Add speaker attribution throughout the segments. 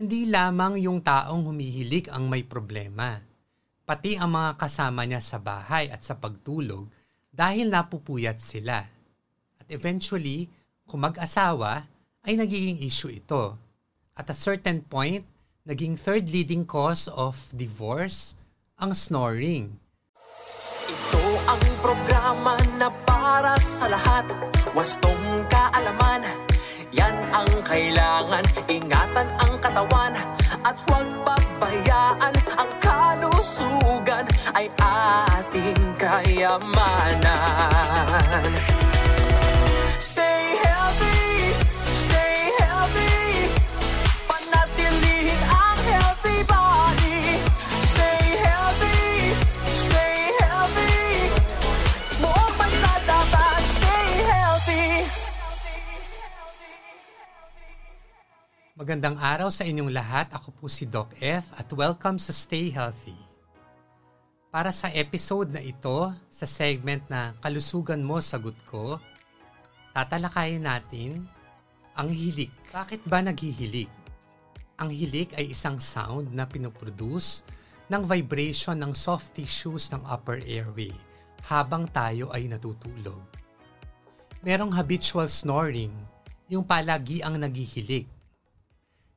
Speaker 1: Hindi lamang yung taong humihilik ang may problema, pati ang mga kasama niya sa bahay at sa pagtulog dahil napupuyat sila. At eventually, kung mag-asawa, ay nagiging issue ito. At a certain point, naging third leading cause of divorce ang snoring.
Speaker 2: Ito ang programa na para sa lahat Wastong kaalaman Yan ang kailangan Ingatan ang katawan At huwag pabayaan Ang kalusugan Ay ating kayamanan
Speaker 1: Magandang araw sa inyong lahat. Ako po si Doc F at welcome sa Stay Healthy. Para sa episode na ito, sa segment na Kalusugan Mo, Sagot Ko, tatalakayin natin ang hilik. Bakit ba naghihilik? Ang hilik ay isang sound na pinoproduce ng vibration ng soft tissues ng upper airway habang tayo ay natutulog. Merong habitual snoring, yung palagi ang naghihilik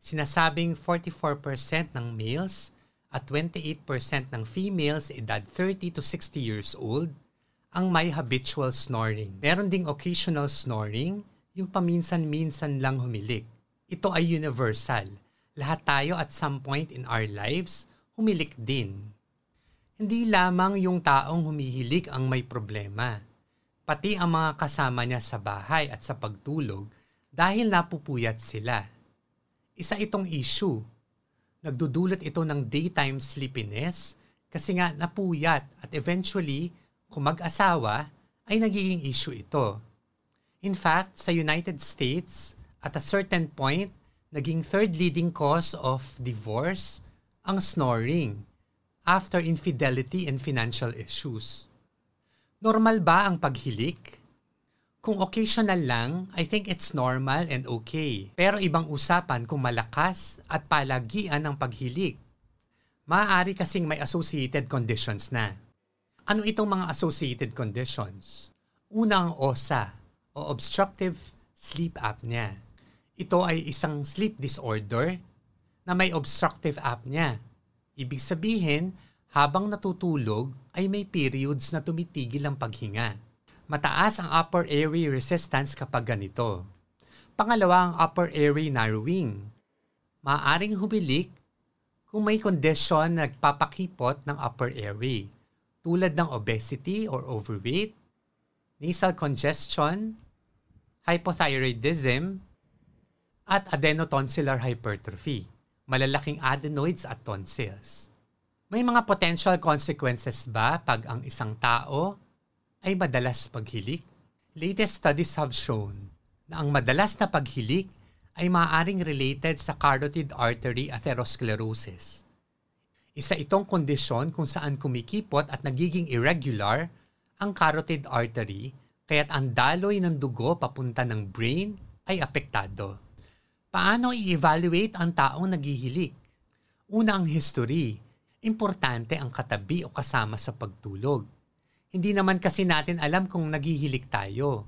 Speaker 1: sinasabing 44% ng males at 28% ng females edad 30 to 60 years old ang may habitual snoring. Meron ding occasional snoring, yung paminsan-minsan lang humilik. Ito ay universal. Lahat tayo at some point in our lives, humilik din. Hindi lamang yung taong humihilik ang may problema. Pati ang mga kasama niya sa bahay at sa pagtulog dahil napupuyat sila isa itong issue. Nagdudulot ito ng daytime sleepiness kasi nga napuyat at eventually, kung mag-asawa, ay nagiging issue ito. In fact, sa United States, at a certain point, naging third leading cause of divorce ang snoring after infidelity and financial issues. Normal ba ang paghilik? Kung occasional lang, I think it's normal and okay. Pero ibang usapan kung malakas at palagian ng paghilik. Maaari kasing may associated conditions na. Ano itong mga associated conditions? Una ang OSA o obstructive sleep apnea. Ito ay isang sleep disorder na may obstructive apnea. Ibig sabihin, habang natutulog ay may periods na tumitigil ang paghinga mataas ang upper airway resistance kapag ganito. Pangalawa ang upper airway narrowing. Maaring humilik kung may kondisyon na nagpapakipot ng upper airway tulad ng obesity or overweight, nasal congestion, hypothyroidism, at adenotonsillar hypertrophy, malalaking adenoids at tonsils. May mga potential consequences ba pag ang isang tao ay madalas paghilik? Latest studies have shown na ang madalas na paghilik ay maaaring related sa carotid artery atherosclerosis. Isa itong kondisyon kung saan kumikipot at nagiging irregular ang carotid artery kaya't ang daloy ng dugo papunta ng brain ay apektado. Paano i-evaluate ang taong naghihilik? Una ang history. Importante ang katabi o kasama sa pagtulog hindi naman kasi natin alam kung naghihilik tayo.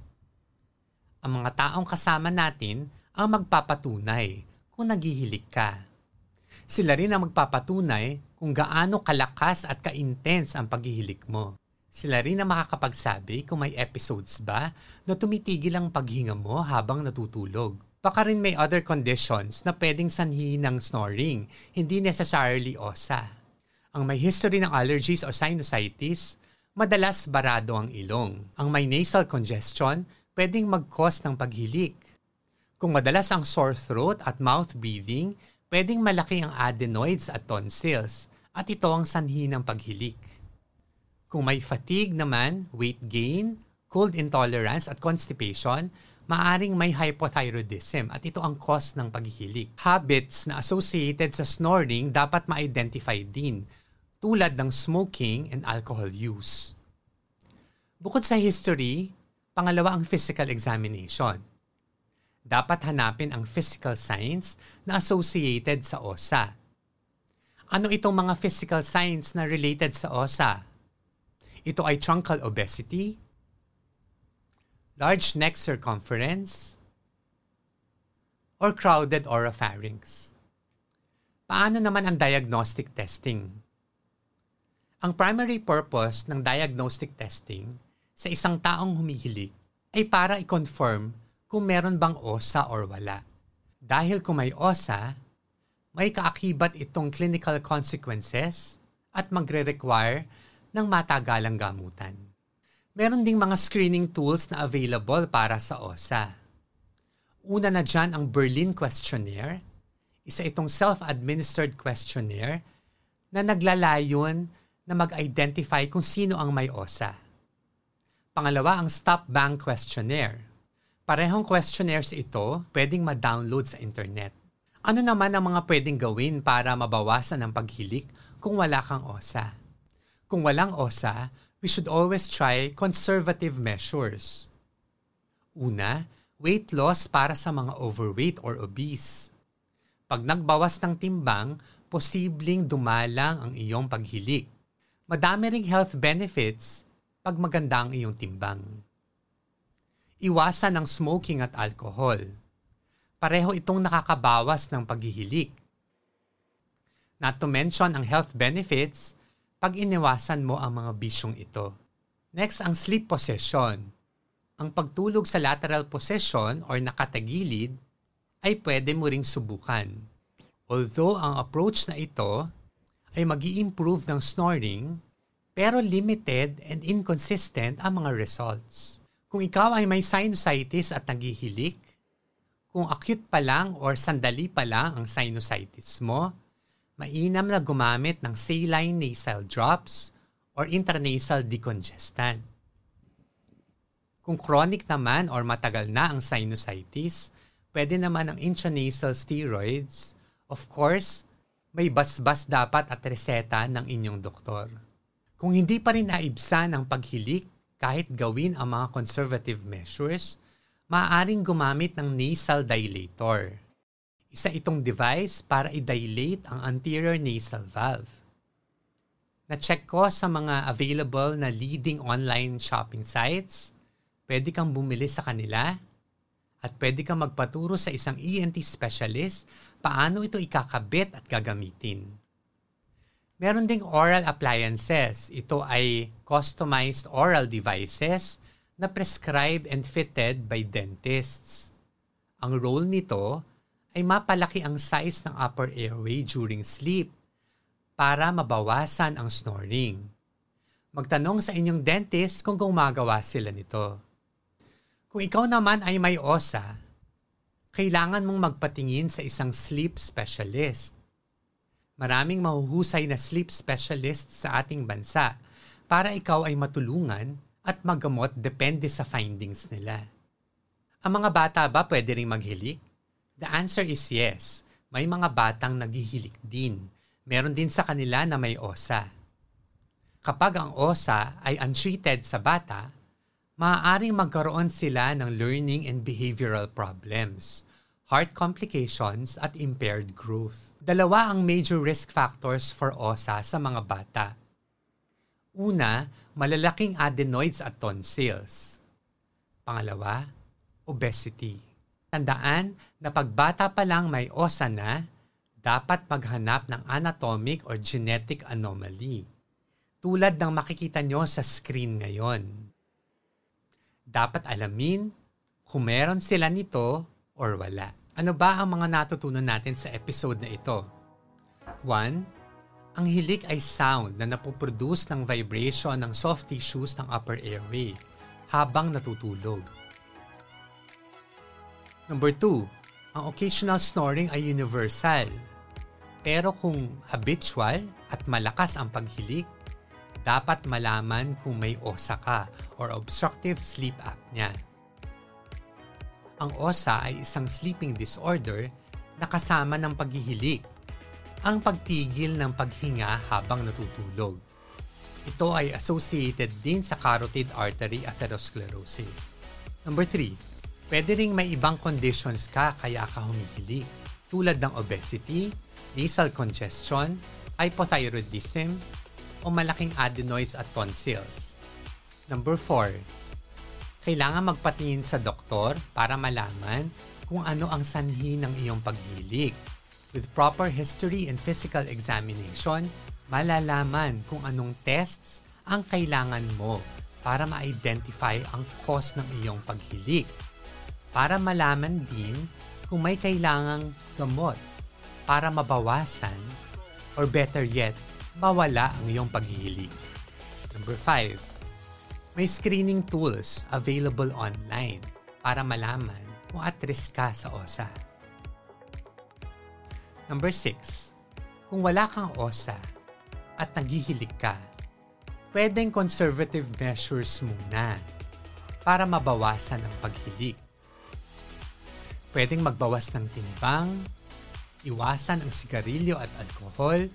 Speaker 1: Ang mga taong kasama natin ang magpapatunay kung naghihilik ka. Sila rin ang magpapatunay kung gaano kalakas at ka-intense ang paghihilik mo. Sila rin ang makakapagsabi kung may episodes ba na tumitigil ang paghinga mo habang natutulog. Baka rin may other conditions na pwedeng sanhi ng snoring, hindi necessarily OSA. Ang may history ng allergies o sinusitis, madalas barado ang ilong. Ang may nasal congestion pwedeng mag-cause ng paghilik. Kung madalas ang sore throat at mouth breathing, pwedeng malaki ang adenoids at tonsils at ito ang sanhi ng paghilik. Kung may fatigue naman, weight gain, cold intolerance at constipation, maaring may hypothyroidism at ito ang cause ng paghihilik. Habits na associated sa snoring dapat ma-identify din tulad ng smoking and alcohol use. Bukod sa history, pangalawa ang physical examination. dapat hanapin ang physical signs na associated sa OSA. Ano itong mga physical signs na related sa OSA? Ito ay truncal obesity, large neck circumference, or crowded oropharynx. Paano naman ang diagnostic testing? Ang primary purpose ng diagnostic testing sa isang taong humihilik ay para i-confirm kung meron bang OSA or wala. Dahil kung may OSA, may kaakibat itong clinical consequences at magre-require ng matagalang gamutan. Meron ding mga screening tools na available para sa OSA. Una na dyan ang Berlin Questionnaire, isa itong self-administered questionnaire na naglalayon na mag-identify kung sino ang may OSA. Pangalawa ang Stop Bank Questionnaire, Parehong questionnaires ito pwedeng ma-download sa internet. Ano naman ang mga pwedeng gawin para mabawasan ang paghilik kung wala kang OSA? Kung walang OSA, we should always try conservative measures. Una, weight loss para sa mga overweight or obese. Pag nagbawas ng timbang, posibleng dumalang ang iyong paghilik. Madami ring health benefits pag maganda ang iyong timbang. Iwasan ang smoking at alcohol. Pareho itong nakakabawas ng paghihilik. Not to mention ang health benefits pag iniwasan mo ang mga bisyong ito. Next, ang sleep position. Ang pagtulog sa lateral position or nakatagilid ay pwede mo ring subukan. Although ang approach na ito ay mag improve ng snoring, pero limited and inconsistent ang mga results. Kung ikaw ay may sinusitis at naghihilik, kung acute pa lang or sandali pa lang ang sinusitis mo, mainam na gumamit ng saline nasal drops or intranasal decongestant. Kung chronic naman or matagal na ang sinusitis, pwede naman ang intranasal steroids. Of course, may basbas dapat at reseta ng inyong doktor. Kung hindi pa rin naibsan ang paghilik, kahit gawin ang mga conservative measures, maaaring gumamit ng nasal dilator. Isa itong device para i-dilate ang anterior nasal valve. Na-check ko sa mga available na leading online shopping sites. Pwede kang bumili sa kanila at pwede kang magpaturo sa isang ENT specialist paano ito ikakabit at gagamitin. Meron ding oral appliances. Ito ay customized oral devices na prescribed and fitted by dentists. Ang role nito ay mapalaki ang size ng upper airway during sleep para mabawasan ang snoring. Magtanong sa inyong dentist kung gumagawa sila nito. Kung ikaw naman ay may OSA, kailangan mong magpatingin sa isang sleep specialist Maraming mahuhusay na sleep specialists sa ating bansa para ikaw ay matulungan at magamot depende sa findings nila. Ang mga bata ba pwede ring maghilik? The answer is yes. May mga batang naghihilik din. Meron din sa kanila na may OSA. Kapag ang OSA ay untreated sa bata, maaaring magkaroon sila ng learning and behavioral problems heart complications at impaired growth. Dalawa ang major risk factors for OSA sa mga bata. Una, malalaking adenoids at tonsils. Pangalawa, obesity. Tandaan na pagbata pa lang may OSA na, dapat maghanap ng anatomic or genetic anomaly. Tulad ng makikita nyo sa screen ngayon. Dapat alamin kung meron sila nito or wala. Ano ba ang mga natutunan natin sa episode na ito? 1. Ang hilik ay sound na napoproduce ng vibration ng soft tissues ng upper airway habang natutulog. Number 2. Ang occasional snoring ay universal. Pero kung habitual at malakas ang paghilik, dapat malaman kung may OSA ka or obstructive sleep apnea. Ang OSA ay isang sleeping disorder na kasama ng paghihilik, ang pagtigil ng paghinga habang natutulog. Ito ay associated din sa carotid artery atherosclerosis. Number 3. Pwede ring may ibang conditions ka kaya ka humihilik tulad ng obesity, nasal congestion, hypothyroidism, o malaking adenoids at tonsils. Number 4. Kailangan magpatingin sa doktor para malaman kung ano ang sanhi ng iyong paghilig. With proper history and physical examination, malalaman kung anong tests ang kailangan mo para ma-identify ang cause ng iyong paghilig. Para malaman din kung may kailangang gamot para mabawasan or better yet, mawala ang iyong paghihilig. Number 5. May screening tools available online para malaman kung at risk ka sa OSA. Number 6. Kung wala kang OSA at naghihilig ka, pwedeng conservative measures muna para mabawasan ang paghilig. Pwedeng magbawas ng timbang, iwasan ang sigarilyo at alkohol,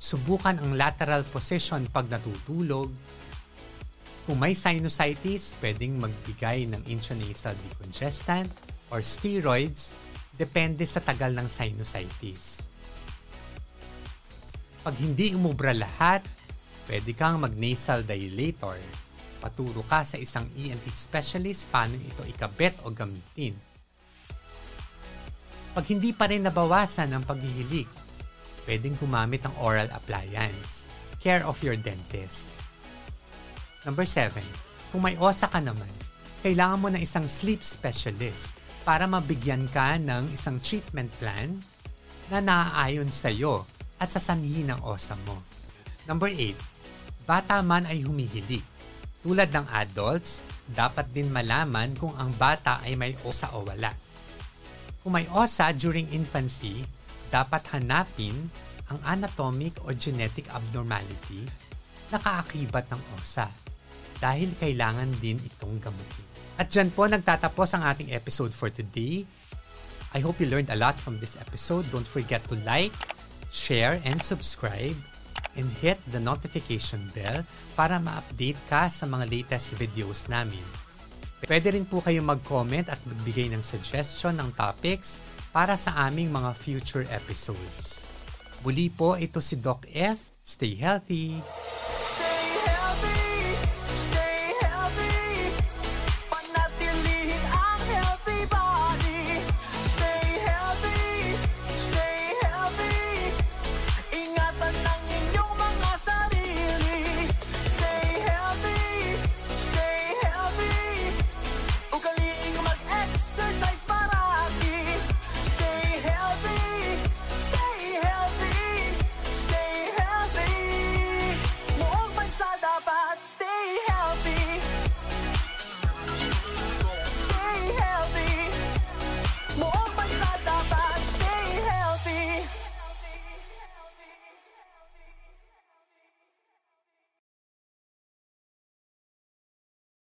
Speaker 1: subukan ang lateral position pag natutulog. Kung may sinusitis, pwedeng magbigay ng intranasal decongestant or steroids depende sa tagal ng sinusitis. Pag hindi umubra lahat, pwede kang mag-nasal dilator. Paturo ka sa isang ENT specialist paano ito ikabit o gamitin. Pag hindi pa rin nabawasan ang paghihilig, pwedeng gumamit ng oral appliance. Care of your dentist. Number 7. Kung may OSA ka naman, kailangan mo ng isang sleep specialist para mabigyan ka ng isang treatment plan na naaayon sa iyo at sa sanhi ng OSA mo. Number 8. Bata man ay humihilig. Tulad ng adults, dapat din malaman kung ang bata ay may OSA o wala. Kung may OSA during infancy, dapat hanapin ang anatomic or genetic abnormality na kaakibat ng OSA dahil kailangan din itong gamutin. At dyan po nagtatapos ang ating episode for today. I hope you learned a lot from this episode. Don't forget to like, share, and subscribe and hit the notification bell para ma-update ka sa mga latest videos namin. Pwede rin po kayong mag-comment at magbigay ng suggestion ng topics para sa aming mga future episodes. Muli po, ito si Doc F. Stay healthy!
Speaker 2: Stay healthy! Stay